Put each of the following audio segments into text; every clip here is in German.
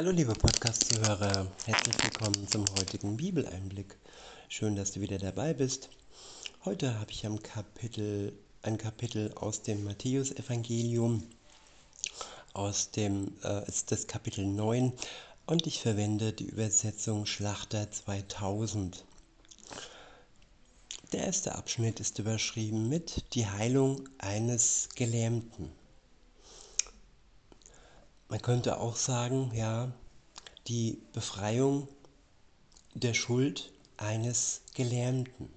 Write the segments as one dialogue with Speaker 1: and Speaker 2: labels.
Speaker 1: Hallo liebe Podcast-Zuhörer, herzlich willkommen zum heutigen Bibeleinblick. Schön, dass du wieder dabei bist. Heute habe ich am Kapitel, ein Kapitel aus dem Matthäusevangelium, aus dem äh, ist das Kapitel 9 und ich verwende die Übersetzung Schlachter 2000. Der erste Abschnitt ist überschrieben mit Die Heilung eines Gelähmten. Man könnte auch sagen, ja, die Befreiung der Schuld eines Gelähmten.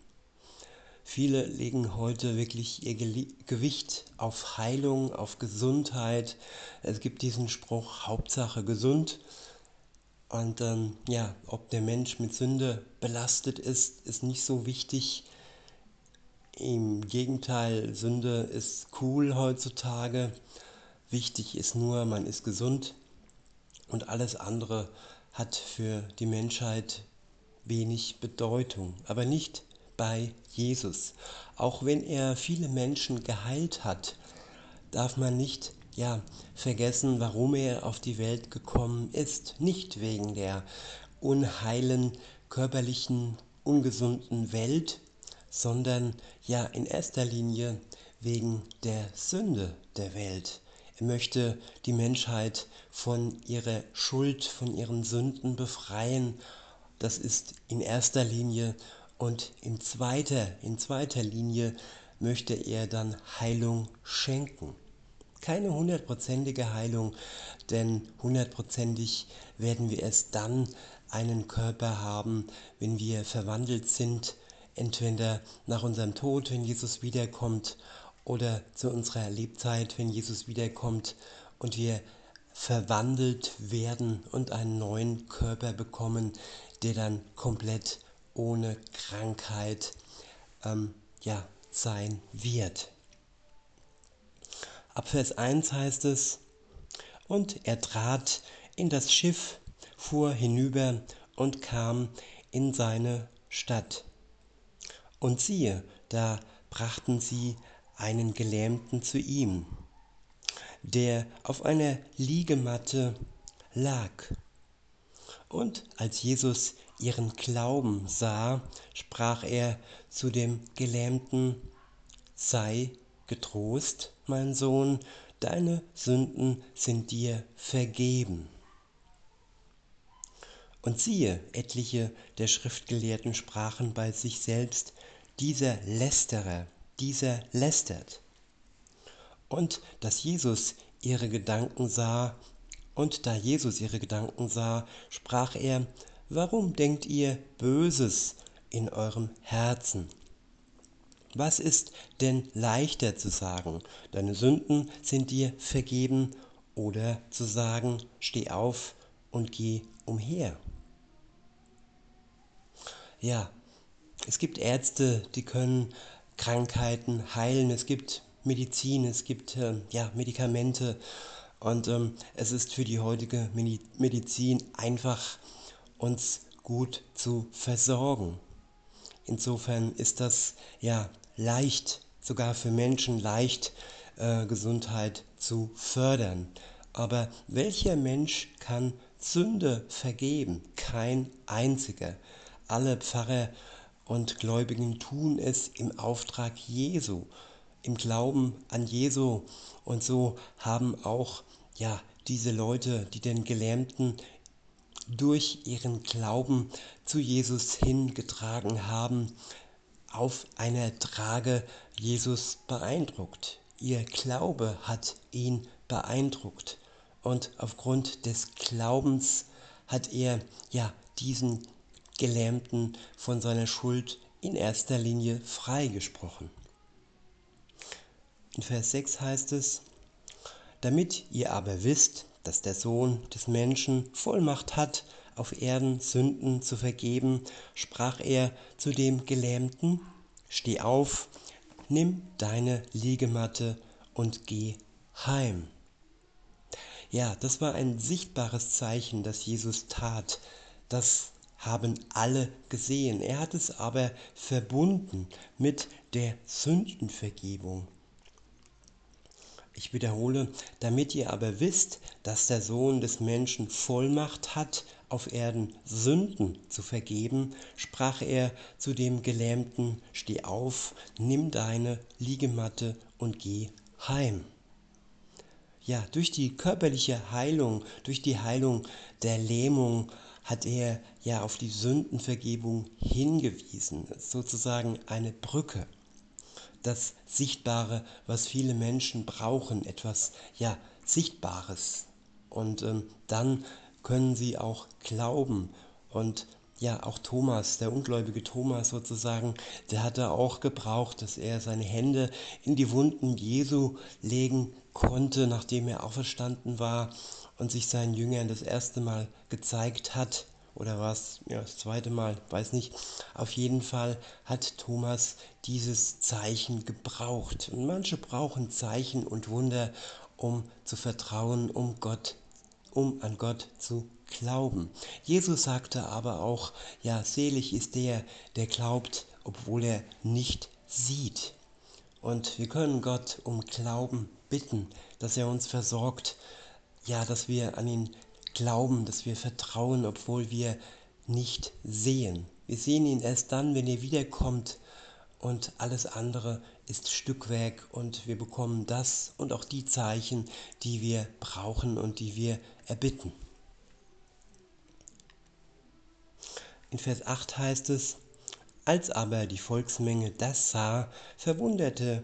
Speaker 1: Viele legen heute wirklich ihr Gewicht auf Heilung, auf Gesundheit. Es gibt diesen Spruch, Hauptsache gesund. Und ähm, ja, ob der Mensch mit Sünde belastet ist, ist nicht so wichtig. Im Gegenteil, Sünde ist cool heutzutage. Wichtig ist nur, man ist gesund und alles andere hat für die Menschheit wenig Bedeutung, aber nicht bei Jesus. Auch wenn er viele Menschen geheilt hat, darf man nicht ja, vergessen, warum er auf die Welt gekommen ist. Nicht wegen der unheilen, körperlichen, ungesunden Welt, sondern ja in erster Linie wegen der Sünde der Welt. Möchte die Menschheit von ihrer Schuld, von ihren Sünden befreien. Das ist in erster Linie und in zweiter, in zweiter Linie möchte er dann Heilung schenken. Keine hundertprozentige Heilung, denn hundertprozentig werden wir erst dann einen Körper haben, wenn wir verwandelt sind, entweder nach unserem Tod, wenn Jesus wiederkommt, oder zu unserer Lebzeit, wenn Jesus wiederkommt und wir verwandelt werden und einen neuen Körper bekommen, der dann komplett ohne Krankheit ähm, ja, sein wird. Ab Vers 1 heißt es, und er trat in das Schiff, fuhr hinüber und kam in seine Stadt. Und siehe, da brachten sie einen Gelähmten zu ihm, der auf einer Liegematte lag. Und als Jesus ihren Glauben sah, sprach er zu dem Gelähmten, sei getrost, mein Sohn, deine Sünden sind dir vergeben. Und siehe, etliche der Schriftgelehrten sprachen bei sich selbst, dieser Lästerer, dieser lästert. Und dass Jesus ihre Gedanken sah, und da Jesus ihre Gedanken sah, sprach er, warum denkt ihr Böses in eurem Herzen? Was ist denn leichter zu sagen, deine Sünden sind dir vergeben, oder zu sagen, steh auf und geh umher? Ja, es gibt Ärzte, die können Krankheiten heilen, es gibt Medizin, es gibt äh, ja, Medikamente und ähm, es ist für die heutige Medizin einfach, uns gut zu versorgen. Insofern ist das ja leicht, sogar für Menschen leicht, äh, Gesundheit zu fördern. Aber welcher Mensch kann Sünde vergeben? Kein einziger. Alle Pfarrer und Gläubigen tun es im Auftrag Jesu, im Glauben an Jesu. Und so haben auch ja, diese Leute, die den Gelähmten durch ihren Glauben zu Jesus hingetragen haben, auf einer Trage Jesus beeindruckt. Ihr Glaube hat ihn beeindruckt. Und aufgrund des Glaubens hat er ja diesen Gelähmten von seiner Schuld in erster Linie freigesprochen. In Vers 6 heißt es, damit ihr aber wisst, dass der Sohn des Menschen Vollmacht hat, auf Erden Sünden zu vergeben, sprach er zu dem Gelähmten, steh auf, nimm deine Liegematte und geh heim. Ja, das war ein sichtbares Zeichen, das Jesus tat, das haben alle gesehen. Er hat es aber verbunden mit der Sündenvergebung. Ich wiederhole, damit ihr aber wisst, dass der Sohn des Menschen Vollmacht hat, auf Erden Sünden zu vergeben, sprach er zu dem Gelähmten, steh auf, nimm deine Liegematte und geh heim. Ja, durch die körperliche Heilung, durch die Heilung der Lähmung hat er ja auf die Sündenvergebung hingewiesen, sozusagen eine Brücke das Sichtbare, was viele Menschen brauchen, etwas ja Sichtbares. Und ähm, dann können sie auch glauben. Und ja, auch Thomas, der ungläubige Thomas sozusagen, der hatte auch gebraucht, dass er seine Hände in die Wunden Jesu legen konnte, nachdem er auferstanden war und sich seinen Jüngern das erste Mal gezeigt hat oder war es ja, das zweite Mal, weiß nicht. Auf jeden Fall hat Thomas dieses Zeichen gebraucht. Und manche brauchen Zeichen und Wunder, um zu vertrauen, um Gott, um an Gott zu glauben. Jesus sagte aber auch, ja, selig ist der, der glaubt, obwohl er nicht sieht. Und wir können Gott um Glauben bitten, dass er uns versorgt, ja, dass wir an ihn glauben, dass wir vertrauen, obwohl wir nicht sehen. Wir sehen ihn erst dann, wenn er wiederkommt und alles andere ist Stückwerk und wir bekommen das und auch die Zeichen, die wir brauchen und die wir erbitten. In Vers 8 heißt es, als aber die Volksmenge das sah, verwunderte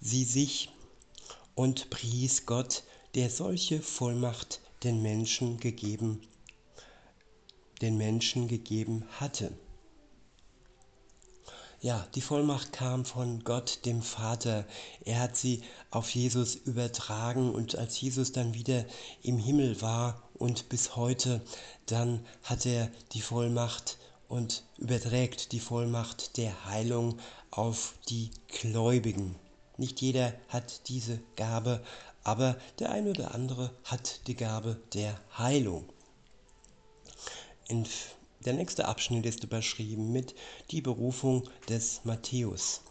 Speaker 1: sie sich und pries Gott, der solche Vollmacht den Menschen gegeben, den Menschen gegeben hatte. Ja, die Vollmacht kam von Gott, dem Vater. Er hat sie auf Jesus übertragen und als Jesus dann wieder im Himmel war und bis heute, dann hat er die Vollmacht und überträgt die Vollmacht der Heilung auf die Gläubigen. Nicht jeder hat diese Gabe, aber der eine oder andere hat die Gabe der Heilung. In der nächste Abschnitt ist überschrieben mit die Berufung des Matthäus.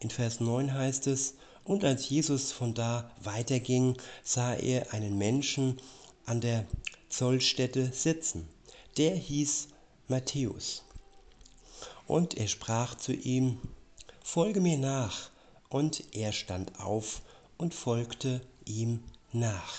Speaker 1: In Vers 9 heißt es, und als Jesus von da weiterging, sah er einen Menschen an der Zollstätte sitzen. Der hieß Matthäus. Und er sprach zu ihm, Folge mir nach. Und er stand auf und folgte ihm nach.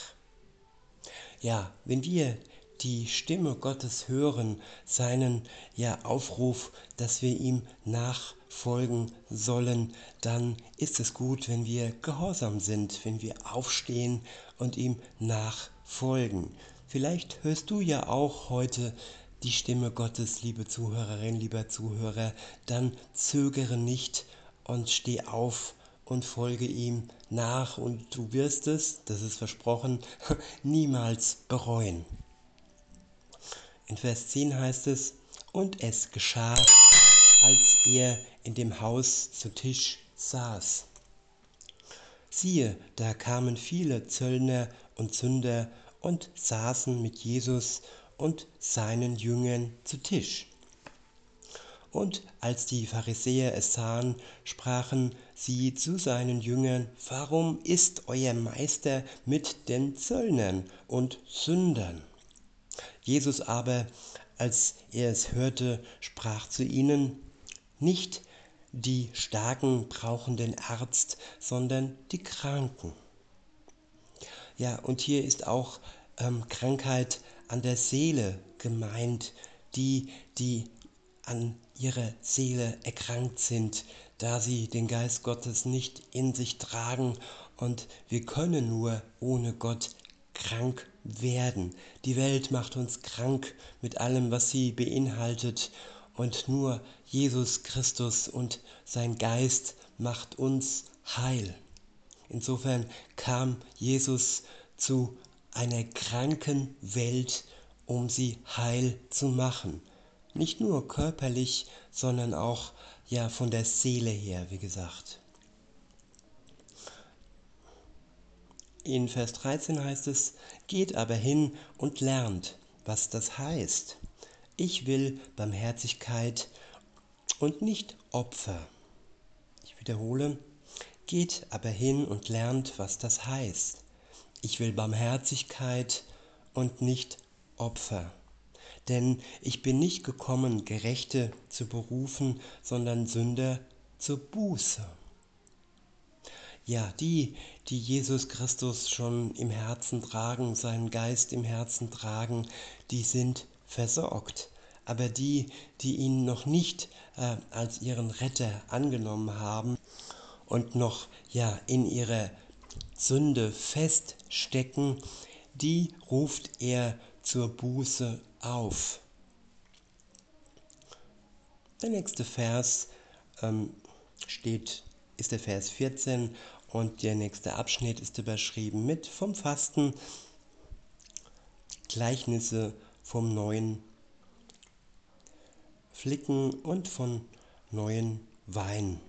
Speaker 1: Ja, wenn wir die Stimme Gottes hören, seinen ja, Aufruf, dass wir ihm nachfolgen sollen, dann ist es gut, wenn wir gehorsam sind, wenn wir aufstehen und ihm nachfolgen. Vielleicht hörst du ja auch heute die Stimme Gottes, liebe Zuhörerin, lieber Zuhörer, dann zögere nicht und steh auf und folge ihm nach und du wirst es, das ist versprochen, niemals bereuen. In Vers 10 heißt es, und es geschah, als er in dem Haus zu Tisch saß. Siehe, da kamen viele Zöllner und Sünder und saßen mit Jesus und seinen Jüngern zu Tisch. Und als die Pharisäer es sahen, sprachen sie zu seinen Jüngern, warum ist euer Meister mit den Zöllnern und Sündern? Jesus aber, als er es hörte, sprach zu ihnen, nicht die Starken brauchen den Arzt, sondern die Kranken. Ja, und hier ist auch ähm, Krankheit an der Seele gemeint, die, die an ihrer Seele erkrankt sind, da sie den Geist Gottes nicht in sich tragen und wir können nur ohne Gott krank werden. Die Welt macht uns krank mit allem, was sie beinhaltet und nur Jesus Christus und sein Geist macht uns heil. Insofern kam Jesus zu einer kranken Welt, um sie heil zu machen. Nicht nur körperlich, sondern auch ja von der Seele her, wie gesagt. In Vers 13 heißt es, geht aber hin und lernt, was das heißt. Ich will Barmherzigkeit und nicht Opfer. Ich wiederhole, Geht aber hin und lernt, was das heißt. Ich will Barmherzigkeit und nicht Opfer. Denn ich bin nicht gekommen, Gerechte zu berufen, sondern Sünder zur Buße. Ja, die, die Jesus Christus schon im Herzen tragen, seinen Geist im Herzen tragen, die sind versorgt. Aber die, die ihn noch nicht äh, als ihren Retter angenommen haben und noch ja in ihrer Sünde feststecken, die ruft er zur Buße auf. Der nächste Vers ähm, steht, ist der Vers 14 und der nächste Abschnitt ist überschrieben mit vom Fasten Gleichnisse vom neuen Flicken und von neuen Wein.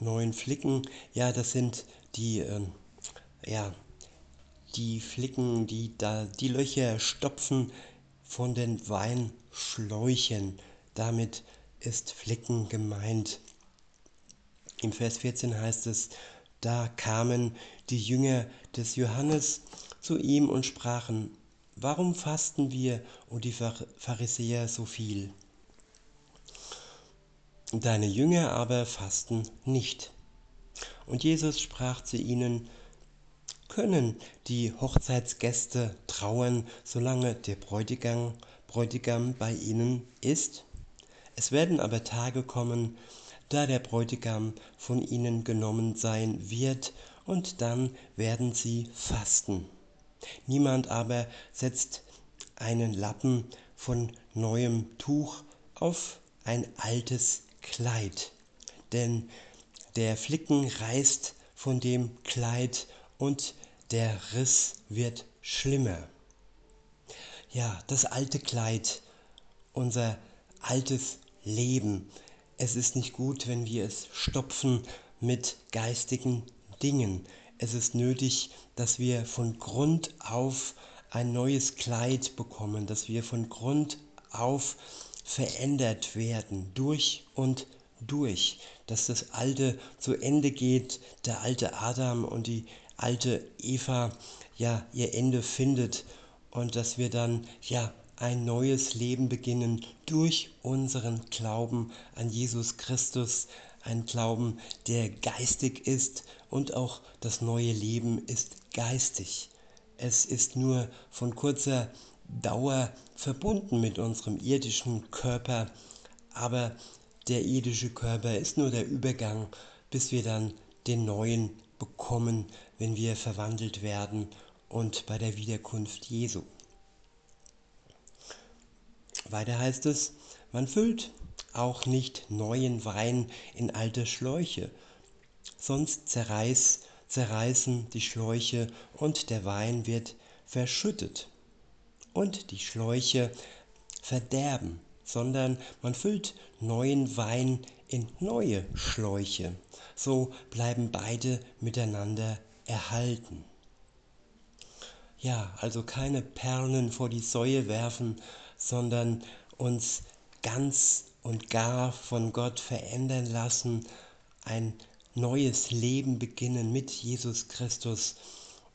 Speaker 1: Neuen Flicken, ja, das sind die, äh, ja, die Flicken, die da die Löcher stopfen von den Weinschläuchen. Damit ist Flicken gemeint. Im Vers 14 heißt es, da kamen die Jünger des Johannes zu ihm und sprachen, Warum fasten wir und die Pharisäer so viel? Deine Jünger aber fasten nicht. Und Jesus sprach zu ihnen, können die Hochzeitsgäste trauern, solange der Bräutigam, Bräutigam bei ihnen ist? Es werden aber Tage kommen, da der Bräutigam von ihnen genommen sein wird, und dann werden sie fasten. Niemand aber setzt einen Lappen von neuem Tuch auf ein altes Kleid, denn der Flicken reißt von dem Kleid und der Riss wird schlimmer. Ja, das alte Kleid, unser altes Leben. Es ist nicht gut, wenn wir es stopfen mit geistigen Dingen. Es ist nötig, dass wir von Grund auf ein neues Kleid bekommen, dass wir von Grund auf verändert werden, durch und durch, dass das Alte zu Ende geht, der alte Adam und die alte Eva ja ihr Ende findet und dass wir dann ja ein neues Leben beginnen durch unseren Glauben an Jesus Christus, ein Glauben, der geistig ist und auch das neue Leben ist geistig. Es ist nur von kurzer Dauer verbunden mit unserem irdischen Körper, aber der irdische Körper ist nur der Übergang, bis wir dann den neuen bekommen, wenn wir verwandelt werden und bei der Wiederkunft Jesu. Weiter heißt es, man füllt auch nicht neuen Wein in alte Schläuche, sonst zerreiß, zerreißen die Schläuche und der Wein wird verschüttet und die Schläuche verderben, sondern man füllt neuen Wein in neue Schläuche. So bleiben beide miteinander erhalten. Ja, also keine Perlen vor die Säue werfen, sondern uns ganz und gar von Gott verändern lassen, ein neues Leben beginnen mit Jesus Christus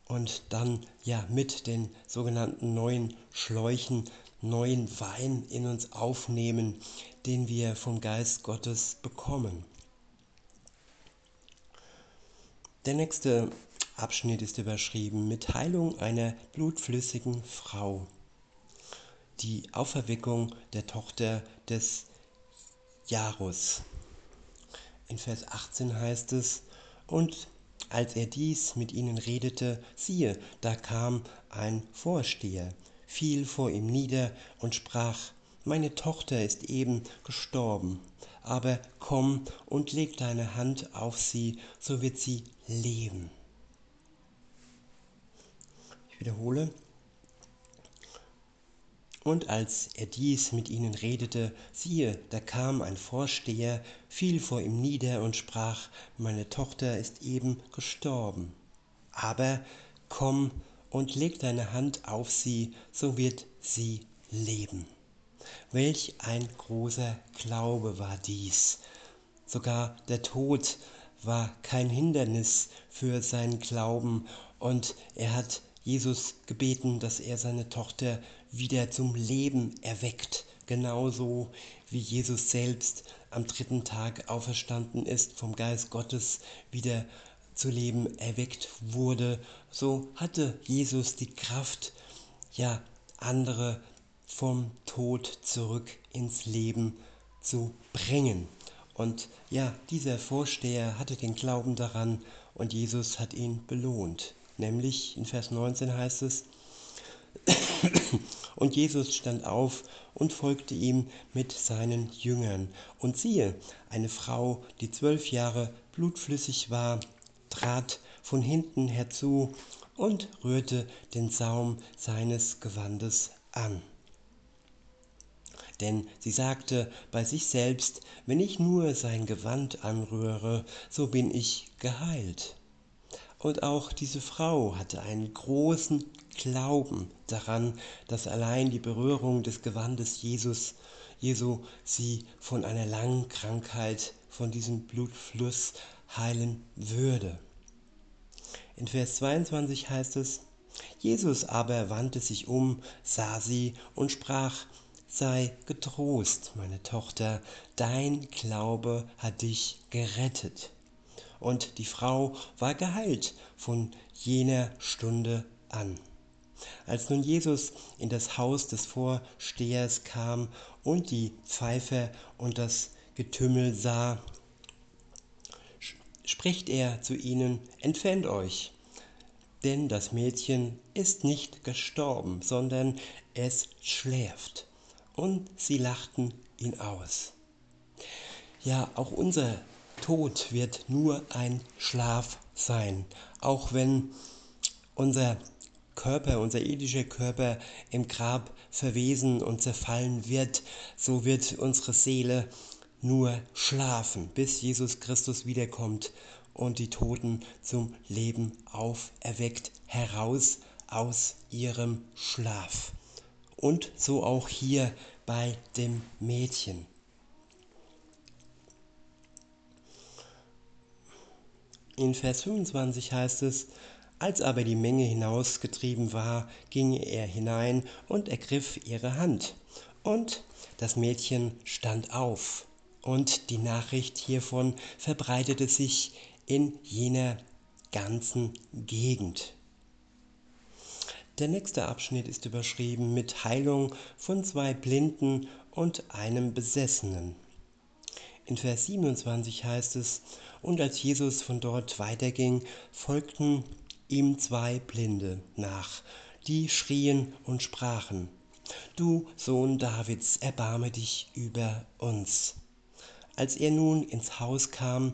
Speaker 1: und dann ja mit den sogenannten neuen Schläuchen neuen Wein in uns aufnehmen, den wir vom Geist Gottes bekommen. Der nächste Abschnitt ist überschrieben mit Heilung einer blutflüssigen Frau. Die Auferweckung der Tochter des Jarus. In Vers 18 heißt es, und als er dies mit ihnen redete, siehe, da kam ein Vorsteher, fiel vor ihm nieder und sprach, meine Tochter ist eben gestorben, aber komm und leg deine Hand auf sie, so wird sie leben. Ich wiederhole, und als er dies mit ihnen redete, siehe, da kam ein Vorsteher, fiel vor ihm nieder und sprach, meine Tochter ist eben gestorben. Aber komm und leg deine Hand auf sie, so wird sie leben. Welch ein großer Glaube war dies. Sogar der Tod war kein Hindernis für seinen Glauben und er hat Jesus gebeten, dass er seine Tochter wieder zum Leben erweckt, genauso wie Jesus selbst am dritten Tag auferstanden ist, vom Geist Gottes wieder zu Leben erweckt wurde, so hatte Jesus die Kraft, ja, andere vom Tod zurück ins Leben zu bringen. Und ja, dieser Vorsteher hatte den Glauben daran und Jesus hat ihn belohnt. Nämlich in Vers 19 heißt es, und Jesus stand auf und folgte ihm mit seinen Jüngern. Und siehe, eine Frau, die zwölf Jahre blutflüssig war, trat von hinten herzu und rührte den Saum seines Gewandes an. Denn sie sagte bei sich selbst, wenn ich nur sein Gewand anrühre, so bin ich geheilt. Und auch diese Frau hatte einen großen Glauben daran, dass allein die Berührung des Gewandes Jesus, Jesu sie von einer langen Krankheit, von diesem Blutfluss heilen würde. In Vers 22 heißt es, Jesus aber wandte sich um, sah sie und sprach, sei getrost, meine Tochter, dein Glaube hat dich gerettet. Und die Frau war geheilt von jener Stunde an. Als nun Jesus in das Haus des Vorstehers kam und die Pfeifer und das Getümmel sah, spricht er zu ihnen, entfernt euch, denn das Mädchen ist nicht gestorben, sondern es schläft. Und sie lachten ihn aus. Ja, auch unser Tod wird nur ein Schlaf sein, auch wenn unser Körper, unser irdischer Körper im Grab verwesen und zerfallen wird, so wird unsere Seele nur schlafen, bis Jesus Christus wiederkommt und die Toten zum Leben auferweckt, heraus aus ihrem Schlaf. Und so auch hier bei dem Mädchen. In Vers 25 heißt es, als aber die Menge hinausgetrieben war, ging er hinein und ergriff ihre Hand. Und das Mädchen stand auf. Und die Nachricht hiervon verbreitete sich in jener ganzen Gegend. Der nächste Abschnitt ist überschrieben mit Heilung von zwei Blinden und einem Besessenen. In Vers 27 heißt es, und als Jesus von dort weiterging, folgten ihm zwei Blinde nach, die schrien und sprachen, Du Sohn Davids, erbarme dich über uns. Als er nun ins Haus kam,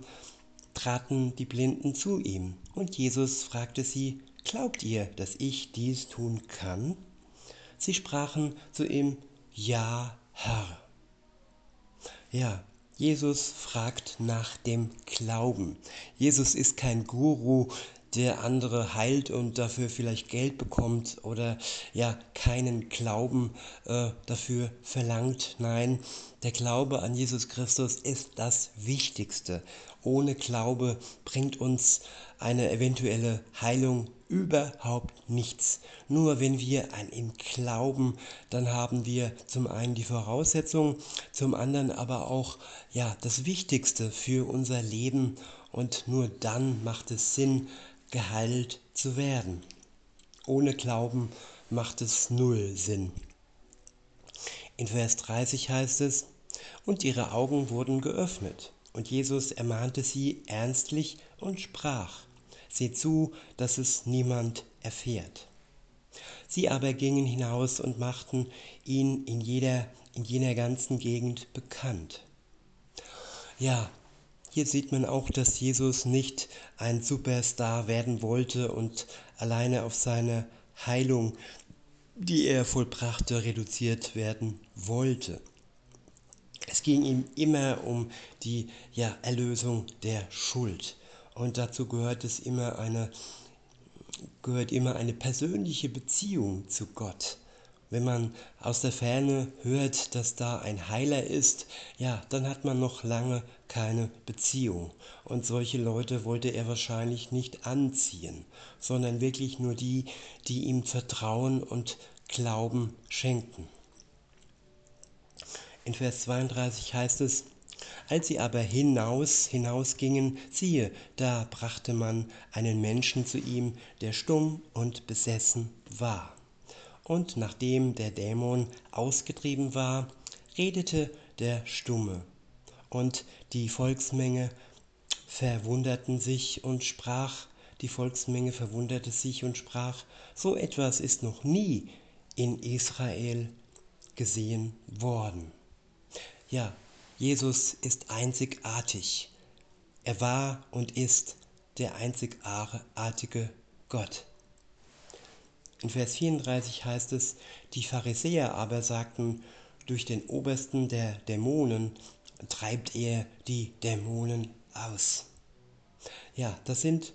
Speaker 1: traten die Blinden zu ihm, und Jesus fragte sie, Glaubt ihr, dass ich dies tun kann? Sie sprachen zu ihm, Ja, Herr. Ja, Jesus fragt nach dem Glauben. Jesus ist kein Guru, der andere heilt und dafür vielleicht Geld bekommt oder ja keinen Glauben äh, dafür verlangt. Nein, der Glaube an Jesus Christus ist das Wichtigste. Ohne Glaube bringt uns eine eventuelle Heilung überhaupt nichts. Nur wenn wir an ihn glauben, dann haben wir zum einen die Voraussetzung, zum anderen aber auch ja das Wichtigste für unser Leben und nur dann macht es Sinn, geheilt zu werden. Ohne Glauben macht es null Sinn. In Vers 30 heißt es, und ihre Augen wurden geöffnet, und Jesus ermahnte sie ernstlich und sprach, seht zu, dass es niemand erfährt. Sie aber gingen hinaus und machten ihn in jeder, in jener ganzen Gegend bekannt. Ja, hier sieht man auch, dass Jesus nicht ein Superstar werden wollte und alleine auf seine Heilung, die er vollbrachte, reduziert werden wollte. Es ging ihm immer um die ja, Erlösung der Schuld. Und dazu gehört es immer eine, gehört immer eine persönliche Beziehung zu Gott. Wenn man aus der Ferne hört, dass da ein Heiler ist, ja, dann hat man noch lange keine Beziehung. Und solche Leute wollte er wahrscheinlich nicht anziehen, sondern wirklich nur die, die ihm Vertrauen und Glauben schenken. In Vers 32 heißt es, als sie aber hinaus, hinausgingen, siehe, da brachte man einen Menschen zu ihm, der stumm und besessen war. Und nachdem der Dämon ausgetrieben war, redete der Stumme. Und die Volksmenge verwunderten sich und sprach, die Volksmenge verwunderte sich und sprach, so etwas ist noch nie in Israel gesehen worden. Ja, Jesus ist einzigartig. Er war und ist der einzigartige Gott. In Vers 34 heißt es, die Pharisäer aber sagten, durch den Obersten der Dämonen treibt er die Dämonen aus. Ja, das sind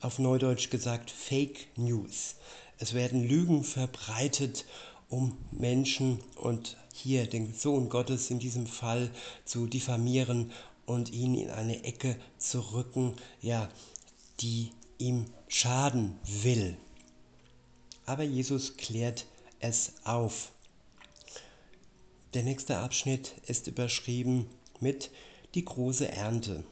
Speaker 1: auf Neudeutsch gesagt Fake News. Es werden Lügen verbreitet, um Menschen und hier den Sohn Gottes in diesem Fall zu diffamieren und ihn in eine Ecke zu rücken, ja, die ihm schaden will aber Jesus klärt es auf. Der nächste Abschnitt ist überschrieben mit die große Ernte.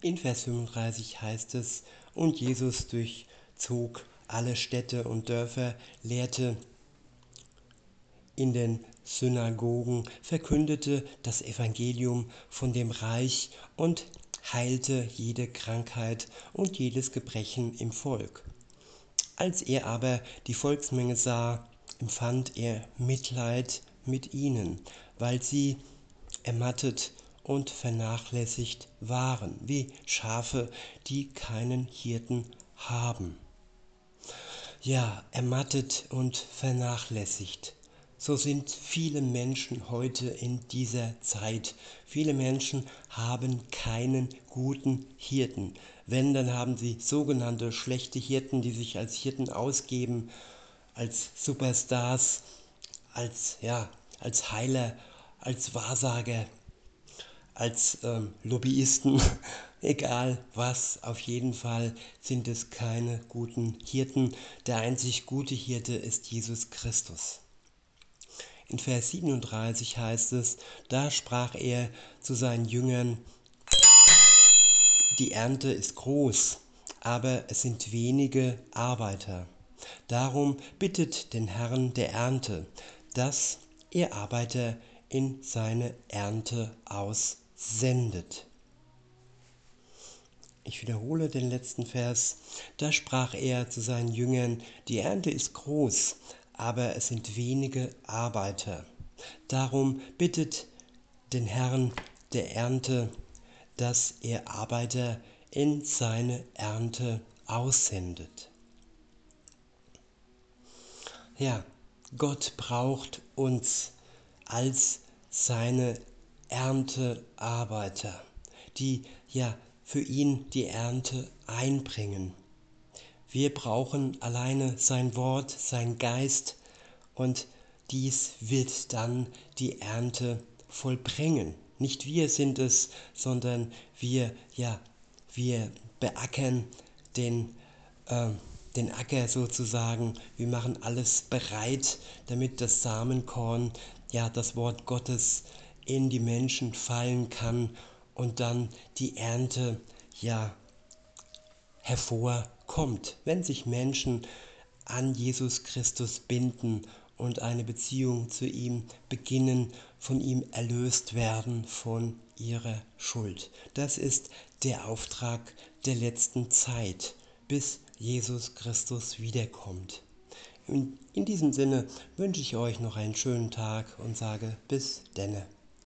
Speaker 1: In Vers 35 heißt es, und Jesus durchzog alle Städte und Dörfer, lehrte in den Synagogen, verkündete das Evangelium von dem Reich und heilte jede Krankheit und jedes Gebrechen im Volk. Als er aber die Volksmenge sah, empfand er Mitleid mit ihnen, weil sie ermattet und vernachlässigt waren, wie Schafe, die keinen Hirten haben. Ja, ermattet und vernachlässigt. So sind viele Menschen heute in dieser Zeit. Viele Menschen haben keinen guten Hirten. Wenn, dann haben sie sogenannte schlechte Hirten, die sich als Hirten ausgeben, als Superstars, als, ja, als Heiler, als Wahrsager, als ähm, Lobbyisten, egal was, auf jeden Fall sind es keine guten Hirten. Der einzig gute Hirte ist Jesus Christus. In Vers 37 heißt es, da sprach er zu seinen Jüngern, die Ernte ist groß, aber es sind wenige Arbeiter. Darum bittet den Herrn der Ernte, dass er Arbeiter in seine Ernte aussendet. Ich wiederhole den letzten Vers. Da sprach er zu seinen Jüngern, die Ernte ist groß, aber es sind wenige Arbeiter. Darum bittet den Herrn der Ernte, dass er Arbeiter in seine Ernte aussendet. Ja, Gott braucht uns als seine Erntearbeiter, die ja für ihn die Ernte einbringen. Wir brauchen alleine sein Wort, sein Geist und dies wird dann die Ernte vollbringen. Nicht wir sind es, sondern wir, ja, wir beackern den, äh, den Acker sozusagen. Wir machen alles bereit, damit das Samenkorn, ja, das Wort Gottes in die Menschen fallen kann und dann die Ernte, ja, hervorkommt kommt, wenn sich Menschen an Jesus Christus binden und eine Beziehung zu ihm beginnen, von ihm erlöst werden von ihrer Schuld. Das ist der Auftrag der letzten Zeit, bis Jesus Christus wiederkommt. In, diesem Sinne wünsche ich euch noch einen schönen Tag und sage bis denne.